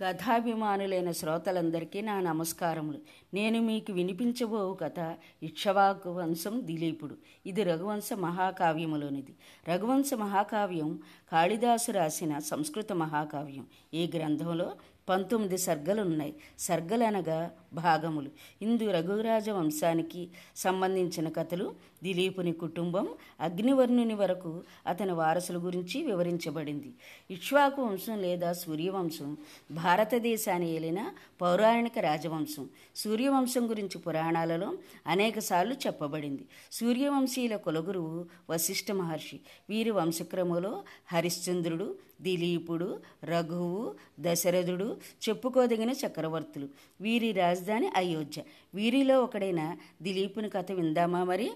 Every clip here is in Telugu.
కథాభిమానులైన శ్రోతలందరికీ నా నమస్కారములు. నేను మీకు వినిపించబో కథ ఇక్షవాకు వంశం దిలీపుడు. ఇది రఘువంశ మహాకావ్యములోనిది. రఘువంశ మహాకావ్యం కాళిదాసు రాసిన సంస్కృత మహాకావ్యం. ఈ గ్రంథంలో పంతొమ్మిది సర్గలున్నాయి. సర్గలనగా భాగములు. ఇందు రఘురాజ వంశానికి సంబంధించిన కథలు దిలీపుని కుటుంబం అగ్నివర్ణుని వరకు అతని వారసుల గురించి వివరించబడింది. ఇక్ష్వాకు వంశం లేదా సూర్యవంశం భారతదేశాన్ని ఏలిన పౌరాణిక రాజవంశం. సూర్యవంశం గురించి పురాణాలలో అనేకసార్లు చెప్పబడింది. సూర్యవంశీయుల కులగురువు వశిష్ఠ మహర్షి. వీరి వంశక్రమంలో హరిశ్చంద్రుడు దిలీపుడు రఘువు దశరథుడు చెప్పుకోదగిన చక్రవర్తులు. వీరి రాజధాని అయోధ్య. వీరిలో ఒకడైన దిలీపుని కథ విందామా మరి?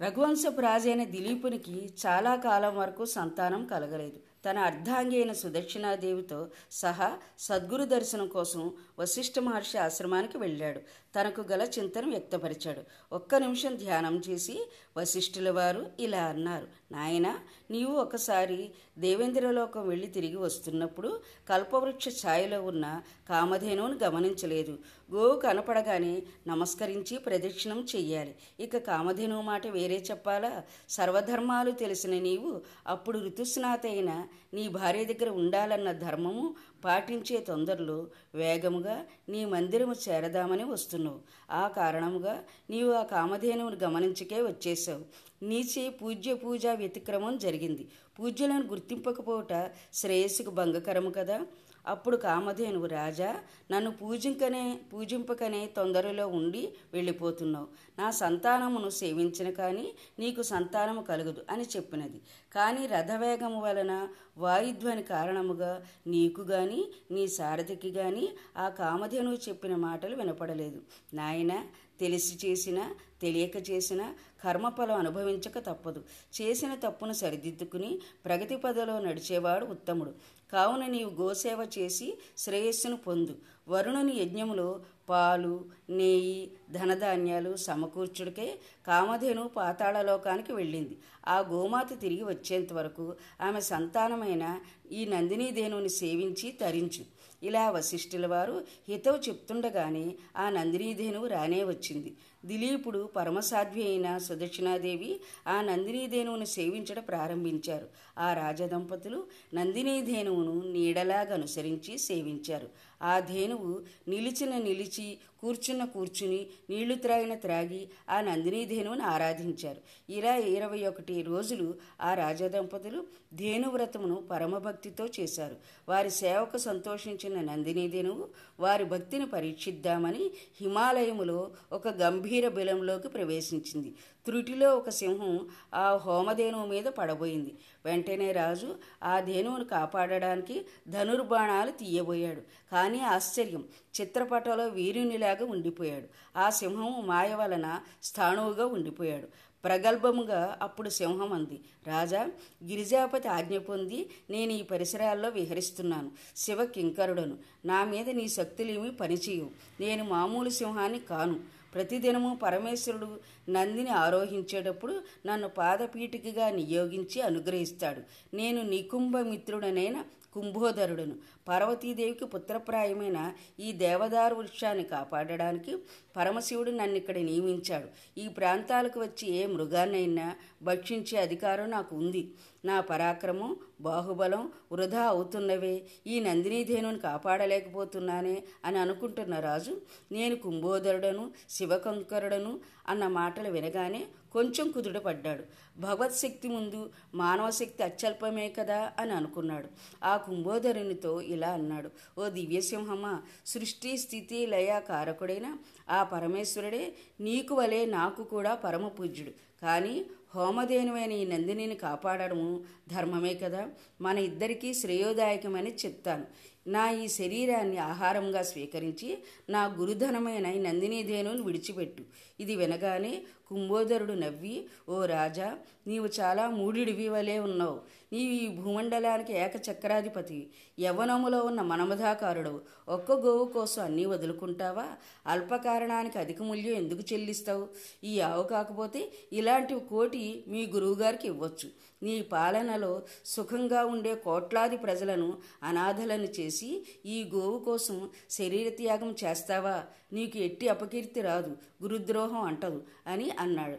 రఘువంశపు రాజైన దిలీపునికి చాలా కాలం వరకు సంతానం కలగలేదు. తన అర్ధాంగి అయిన సుదక్షిణాదేవితో సహా సద్గురు దర్శనం కోసం వశిష్ఠ మహర్షి ఆశ్రమానికి వెళ్ళాడు. తనకు గల చింతను వ్యక్తపరిచాడు. ఒక్క నిమిషం ధ్యానం చేసి వశిష్ఠుల వారు ఇలా అన్నారు. నాయన నీవు ఒకసారి దేవేంద్రలోకం వెళ్ళి తిరిగి వస్తున్నప్పుడు కల్పవృక్ష ఛాయలో ఉన్న కామధేనువును గమనించలేదు. గోవు కనపడగానే నమస్కరించి ప్రదక్షిణం చెయ్యాలి. ఇక కామధేనువు మాట వేరే చెప్పాలా? సర్వధర్మాలు తెలిసిన నీవు అప్పుడు ఋతుస్నాత అయిన నీ భార్య దగ్గర ఉండాలన్న ధర్మము పాటించే తొందరలో వేగముగా నీ మందిరము చేరదామని వస్తున్నావు. ఆ కారణముగా నీవు ఆ కామధేనువును గమనించకే వచ్చేసావు నీచే పూజ్య పూజా వ్యతిక్రమం జరిగింది. పూజ్యులను గుర్తింపకపోవట శ్రేయస్సుకు భంగకరము కదా? అప్పుడు కామధేనువు రాజా నన్ను పూజింకనే పూజింపకనే తొందరలో ఉండి వెళ్ళిపోతున్నావు. నా సంతానమును సేవించిన కానీ నీకు సంతానము కలుగదు అని చెప్పినది. కానీ రథవేగము వలన వాయుధ్వని కారణముగా నీకు గాని నీ సారథికి గాని ఆ కామధేనువు చెప్పిన మాటలు వినపడలేదు. నాయన తెలిసి చేసిన తెలియక చేసిన కర్మఫలం అనుభవించక తప్పదు. చేసిన తప్పును సరిదిద్దుకుని ప్రగతి పదలో నడిచేవాడు ఉత్తముడు. కావున నీవు గోసేవ చేసి శ్రేయస్సును పొందు. వరుణుని యజ్ఞములో పాలు నెయ్యి ధనధాన్యాలు సమకూర్చుడికే కామధేను పాతాళలోకానికి వెళ్ళింది. ఆ గోమాత తిరిగి వచ్చేంత వరకు ఆమె సంతానమైన ఈ నందినీదేనుని సేవించి తరించు. ఇలా వశిష్ఠుల వారు హితవు చెప్తుండగానే ఆ నందినీధేనువు రానే వచ్చింది. దిలీపుడు పరమసాధ్వి అయిన సుదక్షిణాదేవి ఆ నందినీధేనువును సేవించడం ప్రారంభించారు. ఆ రాజదంపతులు నందినీధేనువును నీడలాగా అనుసరించి సేవించారు. ఆ ధేనువు నిలిచిన నిలిచి కూర్చున్న కూర్చుని నీళ్ళు త్రాగిన త్రాగి ఆ నందినీధేనువును ఆరాధించారు. ఇలా ఇరవై ఒకటి రోజులు ఆ రాజదంపతులు ధేనువ్రతమును పరమభక్తితో చేశారు. వారి సేవకు సంతోషించిన నందినీధేనువు వారి భక్తిని పరీక్షిద్దామని హిమాలయములో ఒక గంభీర బిలంలోకి ప్రవేశించింది. త్రుటిలో ఒక సింహం ఆ హోమధేనువు మీద పడబోయింది. వెంటనే రాజు ఆ ధేనువును కాపాడడానికి ధనుర్బాణాలు తీయబోయాడు. కానీ ఆశ్చర్యం చిత్రపటంలో వీరునిలాగా ఉండిపోయాడు. ఆ సింహం మాయ వలన స్థాణువుగా ఉండిపోయాడు. ప్రగల్భముగా అప్పుడు సింహం అంది రాజా గిరిజాపతి ఆజ్ఞ పొంది నేను ఈ పరిసరాల్లో విహరిస్తున్నాను. శివ కింకరుడను. నా మీద నీ శక్తులేమి పనిచేయవు. నేను మామూలు సింహాన్ని కాను. ప్రతిదినము పరమేశ్వరుడు నందిని ఆరోహించేటప్పుడు నన్ను పాదపీఠికగా నియోగించి అనుగ్రహిస్తాడు. నేను నికుంభమిత్రుడనైన కుంభోదరుడును. పార్వతీదేవికి పుత్రప్రాయమైన ఈ దేవదారు వృక్షాన్ని కాపాడడానికి పరమశివుడు నన్ను ఇక్కడ నియమించాడు. ఈ ప్రాంతాలకు వచ్చి ఏ మృగాన్నైనా భక్షించే అధికారం నాకు ఉంది. నా పరాక్రమం బాహుబలం వృధా అవుతున్నవే. ఈ నందినీధేనుని కాపాడలేకపోతున్నానే అని అనుకుంటున్న రాజు నేను కుంభోదరుడను శివకంకరుడను అన్న మాటలు వినగానే కొంచెం కుదుటపడ్డాడు. భగవత్శక్తి ముందు మానవ శక్తి అత్యల్పమే కదా అని అనుకున్నాడు. ఆ కుంభోదరునితో ఇలా అన్నాడు. ఓ దివ్యసింహమ్మ సృష్టి స్థితి లయ కారకుడైన ఆ పరమేశ్వరుడే నీకు వలె నాకు కూడా పరమ పూజ్యుడు. కానీ హోమధేనువైన ఈ నందినిని కాపాడడము ధర్మమే కదా? మన ఇద్దరికీ శ్రేయోదాయకమని చెప్తాను. నా ఈ శరీరాన్ని ఆహారంగా స్వీకరించి నా గురుధనమైన ఈ నందినీధేనుని విడిచిపెట్టు. ఇది వినగానే కుంభోదరుడు నవ్వి ఓ రాజా నీవు చాలా మూడిడివి వలె ఉన్నావు. నీవు ఈ భూమండలానికి ఏకచక్రాధిపతి యవనములో ఉన్న మనమధాకారుడు ఒక్క గోవు కోసం అన్నీ వదులుకుంటావా? అల్పకారణానికి అధిక మూల్యం ఎందుకు చెల్లిస్తావు? ఈ ఆవు కాకపోతే ఇలాంటి కోటి మీ గురువుగారికి ఇవ్వచ్చు. నీ పాలనలో సుఖంగా ఉండే కోట్లాది ప్రజలను అనాథలను చేసి ఈ గోవు కోసం శరీర త్యాగం చేస్తావా? నీకు ఎట్టి అపకీర్తి రాదు గురుద్రోహం అంటదు అని అన్నాడు.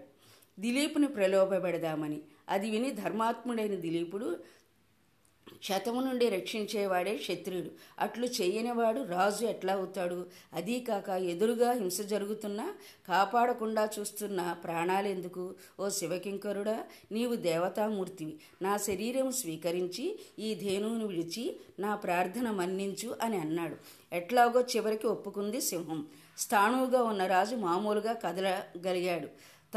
దిలీపుని ప్రలోభపెడదామని అది విని ధర్మాత్ముడైన దిలీపుడు శతము నుండి రక్షించేవాడే క్షత్రియుడు అట్లు చేయనివాడు రాజు ఎట్లా అవుతాడు? అదీ కాక ఎదురుగా హింస జరుగుతున్నా కాపాడకుండా చూస్తున్న ప్రాణాలెందుకు ఓ శివకింకరుడా నీవు దేవతామూర్తివి. నా శరీరం స్వీకరించి ఈ ధేనువును విడిచి నా ప్రార్థన మన్నించు అని అన్నాడు. ఎట్లాగో చివరికి ఒప్పుకుంది సింహం. స్థాణువుగా ఉన్న రాజు మామూలుగా కదలగలిగాడు.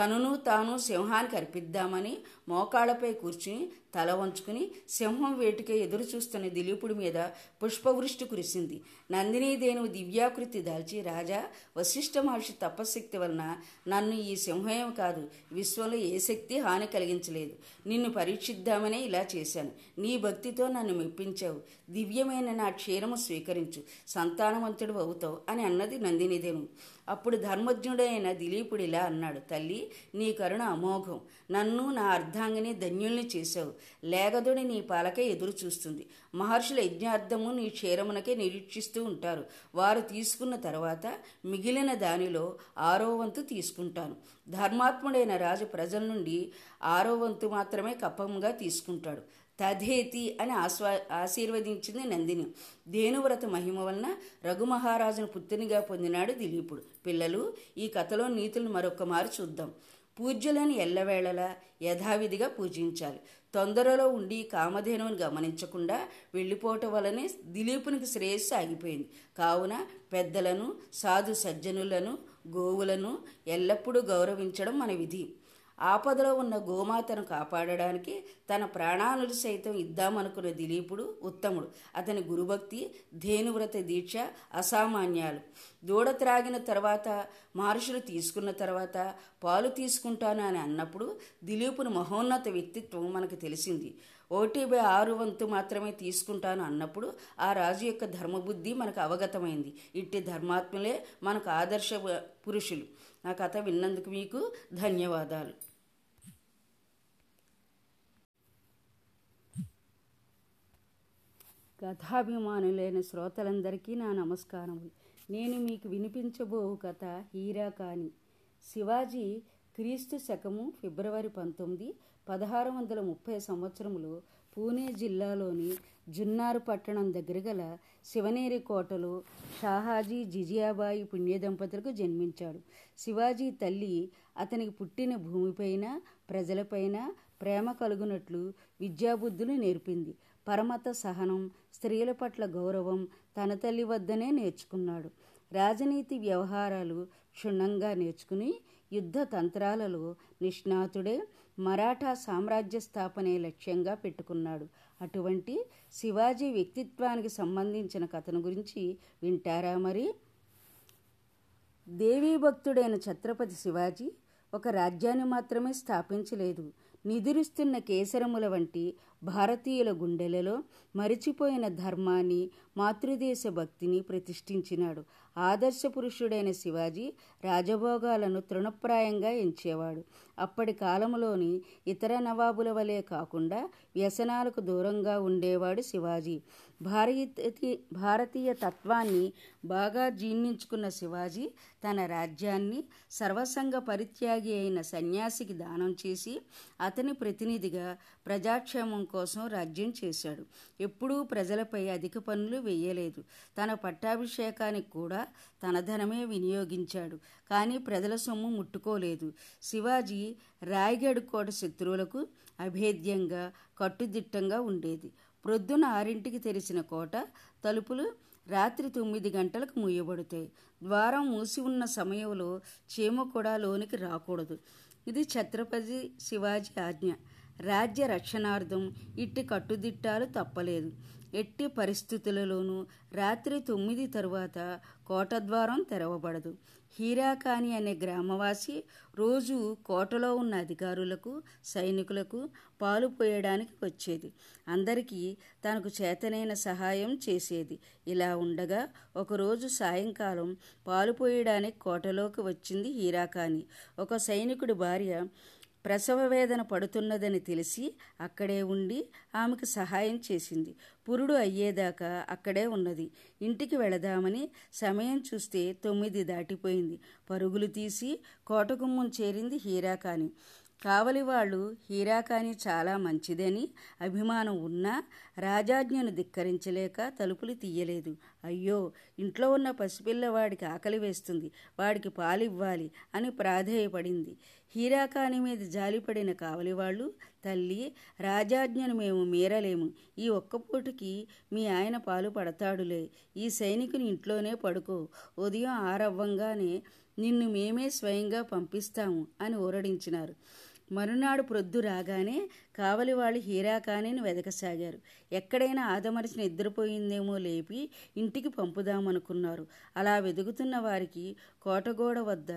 తనను తాను సింహానికి అర్పిద్దామని మోకాళ్ళపై కూర్చుని తల వంచుకుని సింహం వేటుకే ఎదురు చూస్తున్న దిలీపుడి మీద పుష్పవృష్టి కురిసింది. నందినీదేనువు దివ్యాకృతి దాల్చి రాజా వశిష్ఠ మహర్షి తపశక్తి వలన నన్ను ఈ సింహం కాదు. విశ్వంలో ఏ శక్తి హాని కలిగించలేదు. నిన్ను పరీక్షిద్దామనే ఇలా చేశాను. నీ భక్తితో నన్ను మెప్పించావు. దివ్యమైన నా క్షీరము స్వీకరించు. సంతానవంతుడు అవుతావు అని అన్నది నందినిదేను అప్పుడు ధర్మజ్ఞుడైన దిలీపుడు ఇలా అన్నాడు తల్లి నీ కరుణ అమోఘం. నన్ను నా అర్ధాంగిని ధన్యుల్ని చేశావు. లేగదుడి నీ పాలకే ఎదురు చూస్తుంది. మహర్షుల యజ్ఞార్థము నీ క్షీరమునకే నిరీక్షిస్తూ ఉంటారు. వారు తీసుకున్న తర్వాత మిగిలిన దానిలో ఆరో వంతు తీసుకుంటాను. ధర్మాత్ముడైన రాజు ప్రజల నుండి ఆరో వంతు మాత్రమే కప్పంగా తీసుకుంటాడు. తధేతి అని ఆస్వా ఆశీర్వదించింది నందిని. దేనువ్రత మహిమ వలన రఘుమహారాజును పుత్రునిగా పొందినాడు దిలీపుడు. పిల్లలు ఈ కథలో నీతులను మరొకమారు చూద్దాం. పూజ్యులను ఎల్లవేళలా యథావిధిగా పూజించాలి. తొందరలో ఉండి కామధేనువుని గమనించకుండా వెళ్ళిపోవటం వలనే దిలీపునికి శ్రేయస్సు ఆగిపోయింది. కావున పెద్దలను సాధు సజ్జనులను గోవులను ఎల్లప్పుడూ గౌరవించడం మన విధి. ఆపదలో ఉన్న గోమాతను కాపాడడానికి తన ప్రాణాలను సైతం ఇద్దామనుకున్న దిలీపుడు ఉత్తముడు. అతని గురుభక్తి ధేనువ్రత దీక్ష అసామాన్యాలు. దూడ త్రాగిన తర్వాత మహర్షులు తీసుకున్న తర్వాత పాలు తీసుకుంటాను అని అన్నప్పుడు దిలీపుని మహోన్నత వ్యక్తిత్వం మనకు తెలిసింది. ఒకటి బై ఆరు వంతు మాత్రమే తీసుకుంటాను అన్నప్పుడు ఆ రాజు యొక్క ధర్మబుద్ధి మనకు అవగతమైంది. ఇట్టి ధర్మాత్ములే మనకు ఆదర్శ పురుషులు. నా కథ విన్నందుకు మీకు ధన్యవాదాలు. కథాభిమానులైన శ్రోతలందరికీ నా నమస్కారములు. నేను మీకు వినిపించబో కథ హీరా కాని శివాజీ క్రీస్తు శకము ఫిబ్రవరి పంతొమ్మిది పదహారు వందల ముప్పై సంవత్సరంలో పూణే జిల్లాలోని జున్నారు పట్టణం దగ్గర గల శివనేరి కోటలో షాహాజీ జిజియాబాయి పుణ్య దంపతులకు జన్మించాడు. శివాజీ తల్లి అతనికి పుట్టిన భూమిపైన ప్రజలపైన ప్రేమ కలుగునట్లు విద్యాబుద్ధులు నేర్పింది. పరమత సహనం స్త్రీల పట్ల గౌరవం తన తల్లి వద్దనే నేర్చుకున్నాడు. రాజనీతి వ్యవహారాలు క్షుణ్ణంగా నేర్చుకుని యుద్ధ తంత్రాలలో నిష్ణాతుడే మరాఠా సామ్రాజ్య స్థాపనే లక్ష్యంగా పెట్టుకున్నాడు. అటువంటి శివాజీ వ్యక్తిత్వానికి సంబంధించిన కథను గురించి వింటారా మరి? దేవీ భక్తుడైన ఛత్రపతి శివాజీ ఒక రాజ్యాన్ని మాత్రమే స్థాపించలేదు. నిదురిస్తున్న కేసరముల వంటి భారతీయుల గుండెలలో మరిచిపోయిన ధర్మాన్ని మాతృదేశ భక్తిని ప్రతిష్ఠించినాడు. ఆదర్శ పురుషుడైన శివాజీ రాజభోగాలను తృణప్రాయంగా ఎంచేవాడు. అప్పటి కాలంలోని ఇతర నవాబుల వలె కాకుండా వ్యసనాలకు దూరంగా ఉండేవాడు శివాజీ. భారతీ భారతీయ తత్వాన్ని బాగా జీర్ణించుకున్న శివాజీ తన రాజ్యాన్ని సర్వసంగ పరిత్యాగి అయిన సన్యాసికి దానం చేసి అతని ప్రతినిధిగా ప్రజాక్షేమం కోసం రాజ్యం చేశాడు. ఎప్పుడూ ప్రజలపై అధిక పనులు వేయలేదు. తన పట్టాభిషేకానికి కూడా తన ధనమే వినియోగించాడు. కానీ ప్రజల సొమ్ము ముట్టుకోలేదు. శివాజీ రాయగఢ్ కోట శత్రువులకు అభేద్యంగా కట్టుదిట్టంగా ఉండేది. ప్రొద్దున ఆరింటికి తెరిచిన కోట తలుపులు రాత్రి తొమ్మిది గంటలకు మూయబడతాయి. ద్వారం మూసి ఉన్న సమయంలో చీమ కూడా లోనికి రాకూడదు. ఇది ఛత్రపతి శివాజీ ఆజ్ఞ. రాజ్య రక్షణార్థం ఇట్టి కట్టుదిట్టాలు తప్పలేదు. ఎట్టి పరిస్థితులలోనూ రాత్రి తొమ్మిది తరువాత కోటద్వారం తెరవబడదు. హీరాకాని అనే గ్రామవాసి రోజు కోటలో ఉన్న అధికారులకు సైనికులకు పాలు పోయడానికి వచ్చేది. అందరికీ తనకు చేతనైన సహాయం చేసేది. ఇలా ఉండగా ఒకరోజు సాయంకాలం పాలు పోయడానికి కోటలోకి వచ్చింది హీరాకాని. ఒక సైనికుడి భార్య ప్రసవ వేదన పడుతున్నదని తెలిసి అక్కడే ఉండి ఆమెకు సహాయం చేసింది. పురుడు అయ్యేదాకా అక్కడే ఉన్నది. ఇంటికి వెళదామని సమయం చూస్తే తొమ్మిది దాటిపోయింది. పరుగులు తీసి కోటగుమ్మం చేరింది హీరాకాని. కావలి వాళ్ళు హీరాకాని చాలా మంచిదని అభిమానం ఉన్నా రాజాజ్ఞను ధిక్కరించలేక తలుపులు తీయలేదు. అయ్యో ఇంట్లో ఉన్న పసిపిల్లవాడికి ఆకలి వేస్తుంది వాడికి పాలివ్వాలి అని ప్రాధేయపడింది. హీరాకాని మీద జాలిపడిన కావలి వాళ్ళు తల్లి రాజాజ్ఞను మేము మీరలేము. ఈ ఒక్క పూటకి మీ ఆయన పాలు పడతాడులే. ఈ సైనికుని ఇంట్లోనే పడుకో. ఉదయం ఆరవ్వంగానే నిన్ను మేమే స్వయంగా పంపిస్తాము అని ఊరడించినారు. మరునాడు ప్రొద్దు రాగానే కావలి వాళ్ళు హీరాకానేని వెదకసాగారు. ఎక్కడైనా ఆదమరిచి నిద్రపోయిందేమో లేపి ఇంటికి పంపుదామనుకున్నారు. అలా వెదుగుతున్న వారికి కోటగోడ వద్ద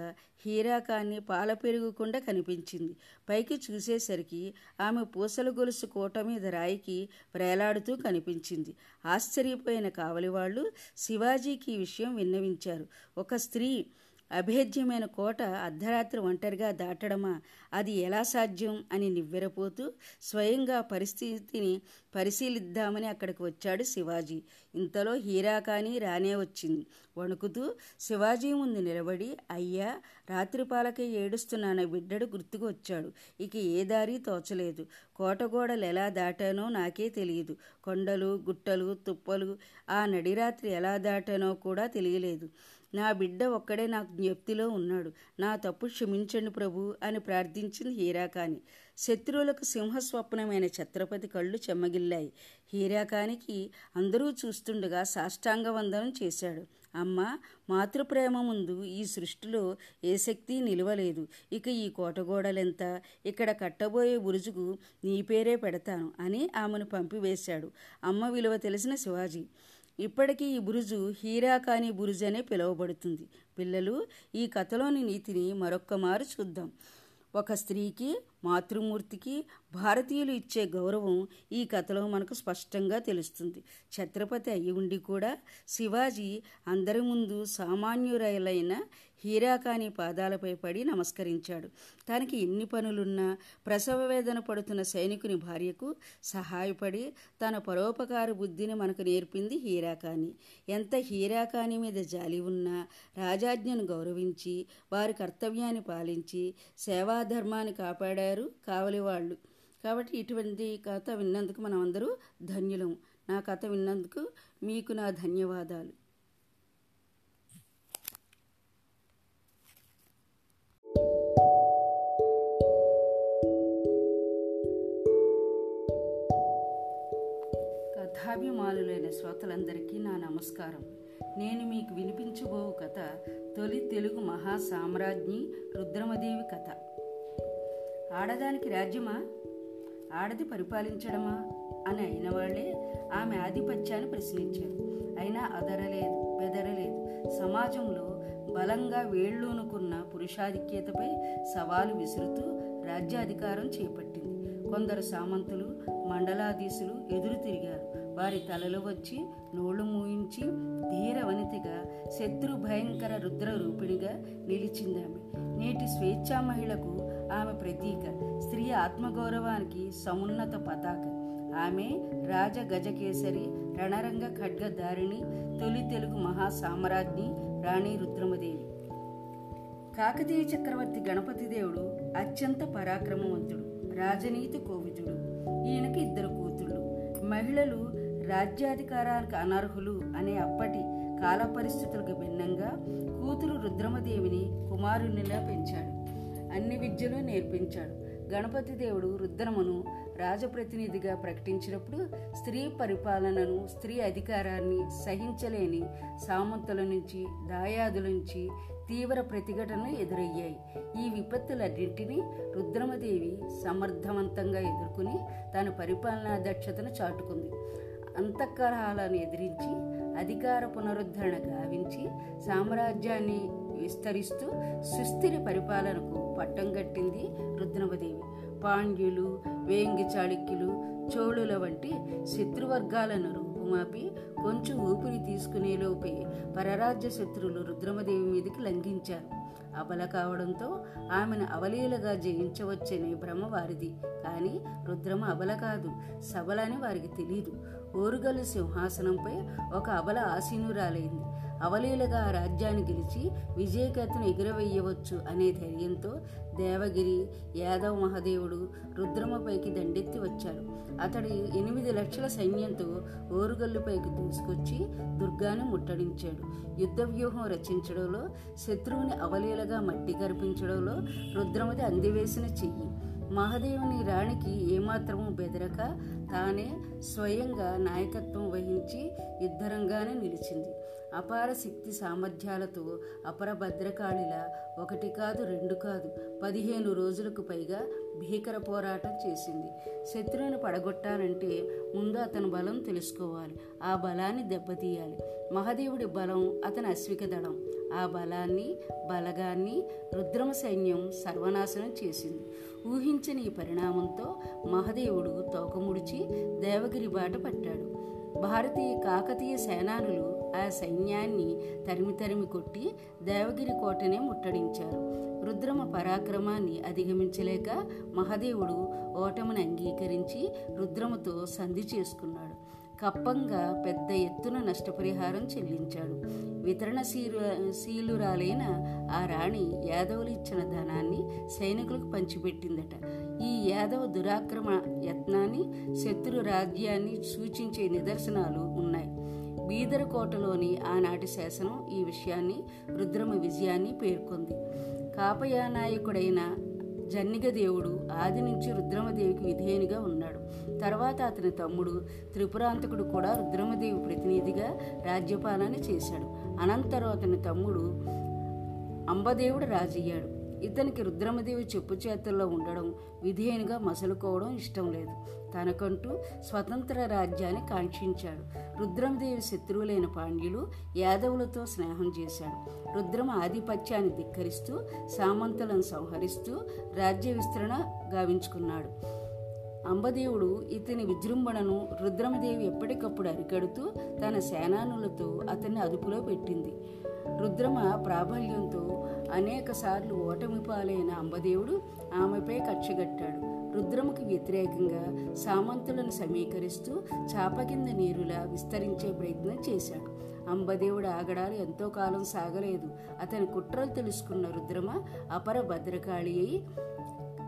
హీరాకాన్ని పాల పెరుగుకుండా కనిపించింది. పైకి చూసేసరికి ఆమె పూసల గొలుసు కోట మీద రాయికి ప్రేలాడుతూ కనిపించింది. ఆశ్చర్యపోయిన కావలి వాళ్ళు శివాజీకి ఈ విషయం విన్నవించారు. ఒక స్త్రీ అభేద్యమైన కోట అర్ధరాత్రి ఒంటరిగా దాటడమా? అది ఎలా సాధ్యం? అని నివ్వెరపోతూ స్వయంగా పరిస్థితిని పరిశీలిద్దామని అక్కడికి వచ్చాడు శివాజీ. ఇంతలో హీరా కానీ రానే వచ్చింది. వణుకుతూ శివాజీ ముందు నిలబడి అయ్యా రాత్రిపాలకే ఏడుస్తున్నాన బిడ్డడు? గుర్తుకు వచ్చాడు. ఇక ఏ దారి తోచలేదు. కోటగోడలు ఎలా దాటానో నాకే తెలియదు. కొండలు గుట్టలు తుప్పలు ఆ నడిరాత్రి ఎలా దాటానో కూడా తెలియలేదు. నా బిడ్డ ఒక్కడే నాకు జ్ఞప్తిలో ఉన్నాడు. నా తప్పు క్షమించండి ప్రభు అని ప్రార్థించింది హీరాకాని. శత్రువులకు సింహస్వప్నమైన ఛత్రపతి కళ్ళు చెమ్మగిల్లాయి. హీరాకానికి అందరూ చూస్తుండగా సాష్టాంగ వందనం చేశాడు. అమ్మ మాతృప్రేమ ముందు ఈ సృష్టిలో ఏ శక్తి నిలవలేదు. ఇక ఈ కోటగోడలెంత? ఇక్కడ కట్టబోయే బురుజుకు నీ పేరే పెడతాను అని ఆమెను పంపివేశాడు. అమ్మ విలువ తెలిసిన శివాజీ. ఇప్పటికీ ఈ బురుజు హీరాకాని బురుజు అనే పిలువబడుతుంది. పిల్లలు ఈ కథలోని నీతిని మరొక్క మారు చూద్దాం. ఒక స్త్రీకి మాతృమూర్తికి భారతీయులు ఇచ్చే గౌరవం ఈ కథలో మనకు స్పష్టంగా తెలుస్తుంది. ఛత్రపతి అయి ఉండి కూడా శివాజీ అందరి ముందు సామాన్యురైలైన హీరాకాని పాదాలపై పడి నమస్కరించాడు. తనకి ఎన్ని పనులున్నా ప్రసవ వేదన పడుతున్న సైనికుని భార్యకు సహాయపడి తన పరోపకార బుద్ధిని మనకు నేర్పింది హీరాకాని. ఎంత హీరాకాని మీద జాలి ఉన్నా రాజాజ్ఞను గౌరవించి వారి కర్తవ్యాన్ని పాలించి సేవాధర్మాన్ని కాపాడారు కావలి వాళ్ళు కాబట్టి ఇటువంటి కథ విన్నందుకు మనం అందరూ ధన్యులం. నా కథ విన్నందుకు మీకు నా ధన్యవాదాలు. కథాభిమానులైన శ్రోతలందరికీ నా నమస్కారం. నేను మీకు వినిపించబో కథ తొలి తెలుగు మహా సామ్రాజ్ఞి రుద్రమదేవి కథ. ఆడదానికి రాజ్యమా? ఆడది పరిపాలించడమా? అని అయిన వాళ్ళే ఆమె ఆధిపత్యాన్ని ప్రశ్నించారు. అయినా అదరలేదు బెదరలేదు. సమాజంలో బలంగా వేళ్ళూనుకున్న పురుషాధిక్యతపై సవాలు విసురుతూ రాజ్యాధికారం చేపట్టింది. కొందరు సామంతులు మండలాధీశులు ఎదురు తిరిగారు వారి తలలు వచ్చి నోళ్ళు మూయించి ధీర వనితిగా శత్రు భయంకర రుద్ర రూపిణిగా నిలిచిందామె. నేటి స్వేచ్ఛా మహిళకు ఆమె ప్రతీక స్త్రీ ఆత్మగౌరవానికి సమున్నత పతాక. ఆమె రాజ గజకేసరి రణరంగ ఖడ్గధారిణి తొలి తెలుగు మహాసామ్రాజ్ఞి రాణి రుద్రమదేవి. కాకతీయ చక్రవర్తి గణపతి దేవుడు అత్యంత పరాక్రమవంతుడు రాజనీతి కోవిదుడు ఈయనకి ఇద్దరు కూతుళ్ళు. మహిళలు రాజ్యాధికారానికి అనర్హులు అనే అప్పటి కాల పరిస్థితులకు భిన్నంగా కూతురు రుద్రమదేవిని కుమారునిలా పెంచాడు. అన్ని విద్యలు నేర్పించాడు. గణపతి దేవుడు రుద్రమను రాజప్రతినిధిగా ప్రకటించినప్పుడు స్త్రీ పరిపాలనను స్త్రీ అధికారాన్ని సహించలేని సామంతుల నుంచి దాయాదుల నుంచి తీవ్ర ప్రతిఘటనలు ఎదురయ్యాయి. ఈ విపత్తులన్నింటినీ రుద్రమదేవి సమర్థవంతంగా ఎదుర్కొని తన పరిపాలనా దక్షతను చాటుకుంది. అంతఃకలహాలను ఎదిరించి అధికార పునరుద్ధరణ గావించి సామ్రాజ్యాన్ని విస్తరిస్తూ సుస్థిర పరిపాలనకు పట్టం కట్టింది రుద్రమదేవి. పాండ్యులు వేంగి చాళుక్యులు చోళుల వంటి శత్రువర్గాలను రూపుమాపి కొంచెం ఊపిరి తీసుకునేలోపే పరరాజ్య శత్రులు రుద్రమదేవి మీదకి లంఘించారు. అబల కావడంతో ఆమెను అవలీలగా జయించవచ్చనే భ్రమ వారిది. కానీ రుద్రమ అబల కాదు సబలని వారికి తెలియదు ఓరుగల్లు సింహాసనంపై ఒక అబల ఆసీనురాలైంది. అవలీలగా ఆ రాజ్యాన్ని గెలిచి విజయకత్తును ఎగురవేయవచ్చు అనే ధైర్యంతో దేవగిరి యాదవ్ మహాదేవుడు రుద్రమపైకి దండెత్తి వచ్చాడు. అతడి ఎనిమిది లక్షల సైన్యంతో ఓరుగల్లుపైకి దూసుకొచ్చి దుర్గాను ముట్టడించాడు. యుద్ధ వ్యూహం రచించడంలో శత్రువుని అవలీలగా మట్టి కరిపించడంలో రుద్రమది అందివేసిన చెయ్యి. మహాదేవుని రాణికి ఏమాత్రము బెదరక తానే స్వయంగా నాయకత్వం వహించి యుద్ధరంగానే నిలిచింది. అపార శక్తి సామర్థ్యాలతో అపర భద్రకాళిలా ఒకటి కాదు రెండు కాదు పదిహేను రోజులకు పైగా భీకర పోరాటం చేసింది. శత్రువును పడగొట్టాలంటే ముందు అతని బలం తెలుసుకోవాలి. ఆ బలాన్ని దెబ్బతీయాలి. మహదేవుడి బలం అతని అశ్విక దళం. ఆ బలాన్ని బలగాన్ని రుద్రమ సైన్యం సర్వనాశనం చేసింది. ఊహించని ఈ పరిణామంతో మహదేవుడు తోకముడిచి దేవగిరి బాట పట్టాడు. భారతీయ కాకతీయ సేనానులు ఆ సైన్యాన్ని తరిమి తరిమి కొట్టి దేవగిరి కోటనే ముట్టడించారు. రుద్రమ పరాక్రమాన్ని అధిగమించలేక మహదేవుడు ఓటమిని అంగీకరించి రుద్రమతో సంధి చేసుకున్నాడు. కప్పంగా పెద్ద ఎత్తున నష్టపరిహారం చెల్లించాడు. వితరణ శీలురాలైన ఆ రాణి యాదవులు ఇచ్చిన ధనాన్ని సైనికులకు పంచిపెట్టిందట. ఈ యాదవ దురాక్రమ యత్నాన్ని శత్రు రాజ్యాన్ని సూచించే నిదర్శనాలు ఉన్నాయి. బీదర్ కోటలోని ఆనాటి శాసనం ఈ విషయాన్ని రుద్రమ విజయాన్ని పేర్కొంది. కాపయానాయకుడైన జన్నిగ దేవుడు ఆది నుంచి రుద్రమదేవికి విధేయునిగా ఉన్నాడు. తర్వాత అతని తమ్ముడు త్రిపురాంతకుడు కూడా రుద్రమదేవి ప్రతినిధిగా రాజ్యపాలన చేశాడు. అనంతరం అతని తమ్ముడు అంబదేవుడు రాజయ్యాడు. ఇతనికి రుద్రమదేవి చెప్పు చేతుల్లో ఉండడం విధేయునిగా మసలుకోవడం ఇష్టం లేదు. తనకంటూ స్వతంత్ర రాజ్యాన్ని కాంక్షించాడు. రుద్రమదేవి శత్రువులైన పాండ్యులు యాదవులతో స్నేహం చేశాడు. రుద్రమ ఆధిపత్యాన్ని ధిక్కరిస్తూ సామంతులను సంహరిస్తూ రాజ్య విస్తరణ గావించుకున్నాడు. అంబదేవుడు ఇతని విజృంభణను రుద్రమదేవి ఎప్పటికప్పుడు అరికడుతూ తన సేనానులతో అతన్ని అదుపులో పెట్టింది. రుద్రమ ప్రాబల్యంతో అనేక సార్లు ఓటమి పాలైన అంబదేవుడు ఆమెపై కక్షగట్టాడు రుద్రముకి వ్యతిరేకంగా సామంతులను సమీకరిస్తూ చాప కింద నీరులా విస్తరించే ప్రయత్నం చేశాడు. అంబదేవుడు ఆగడాలు ఎంతో కాలం సాగలేదు. అతని కుట్రలు తెలుసుకున్న రుద్రమ అపర భద్రకాళి అయి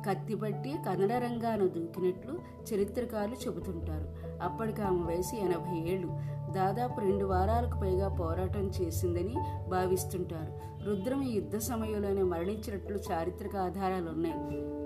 కత్తిపట్టి కన్నడ రంగాను దూకినట్లు చరిత్రకారులు చెబుతుంటారు. అప్పటికి ఆమె వయసు ఎనభై ఏళ్ళు. దాదాపు రెండు వారాలకు పైగా పోరాటం చేసిందని భావిస్తుంటారు. రుద్రం ఈ యుద్ధ సమయంలోనే మరణించినట్లు చారిత్రక ఆధారాలు ఉన్నాయి.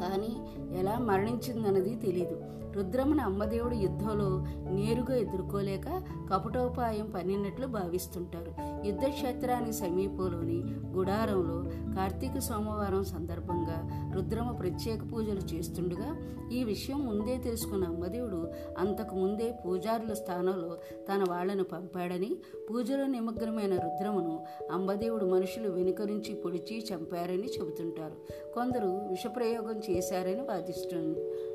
కానీ ఎలా మరణించిందన్నది తెలీదు. రుద్రమణ అమ్మదేవుడు యుద్ధంలో నేరుగా ఎదుర్కోలేక కపటోపాయం పన్నినట్లు భావిస్తుంటారు. యుద్ధక్షేత్రానికి సమీపంలోని గుడారంలో కార్తీక సోమవారం సందర్భంగా రుద్రమ ప్రత్యేక పూజలు చేస్తుండగా ఈ విషయం ముందే తెలుసుకున్న అమ్మదేవుడు అంతకు ముందే పూజారుల స్థానంలో తన వాళ్ళను పంపాడని పూజలో నిమగ్నమైన రుద్రమను అంబదేవుడు మనుషులు వెనుక నుంచి పొడిచి చంపారని చెబుతుంటారు. కొందరు విషప్రయోగం చేశారని వాదిస్తు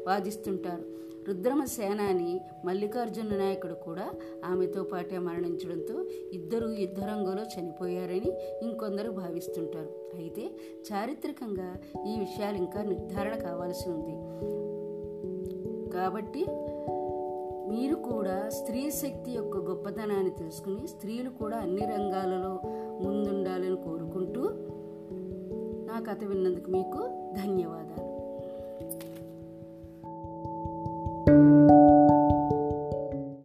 వాదిస్తుంటారు. రుద్రమ సేనాని మల్లికార్జున నాయకుడు కూడా ఆమెతో పాటే మరణించడంతో ఇద్దరు యుద్ధరంగంలో చనిపోయారని ఇంకొందరు భావిస్తుంటారు. అయితే చారిత్రకంగా ఈ విషయాలు ఇంకా నిర్ధారణ కావాల్సి ఉంది. కాబట్టి మీరు కూడా స్త్రీ శక్తి యొక్క గొప్పతనాన్ని తెలుసుకుని స్త్రీలు కూడా అన్ని రంగాలలో ముందుండాలని కోరుకుంటూ నా కథ విన్నందుకు మీకు ధన్యవాదాలు.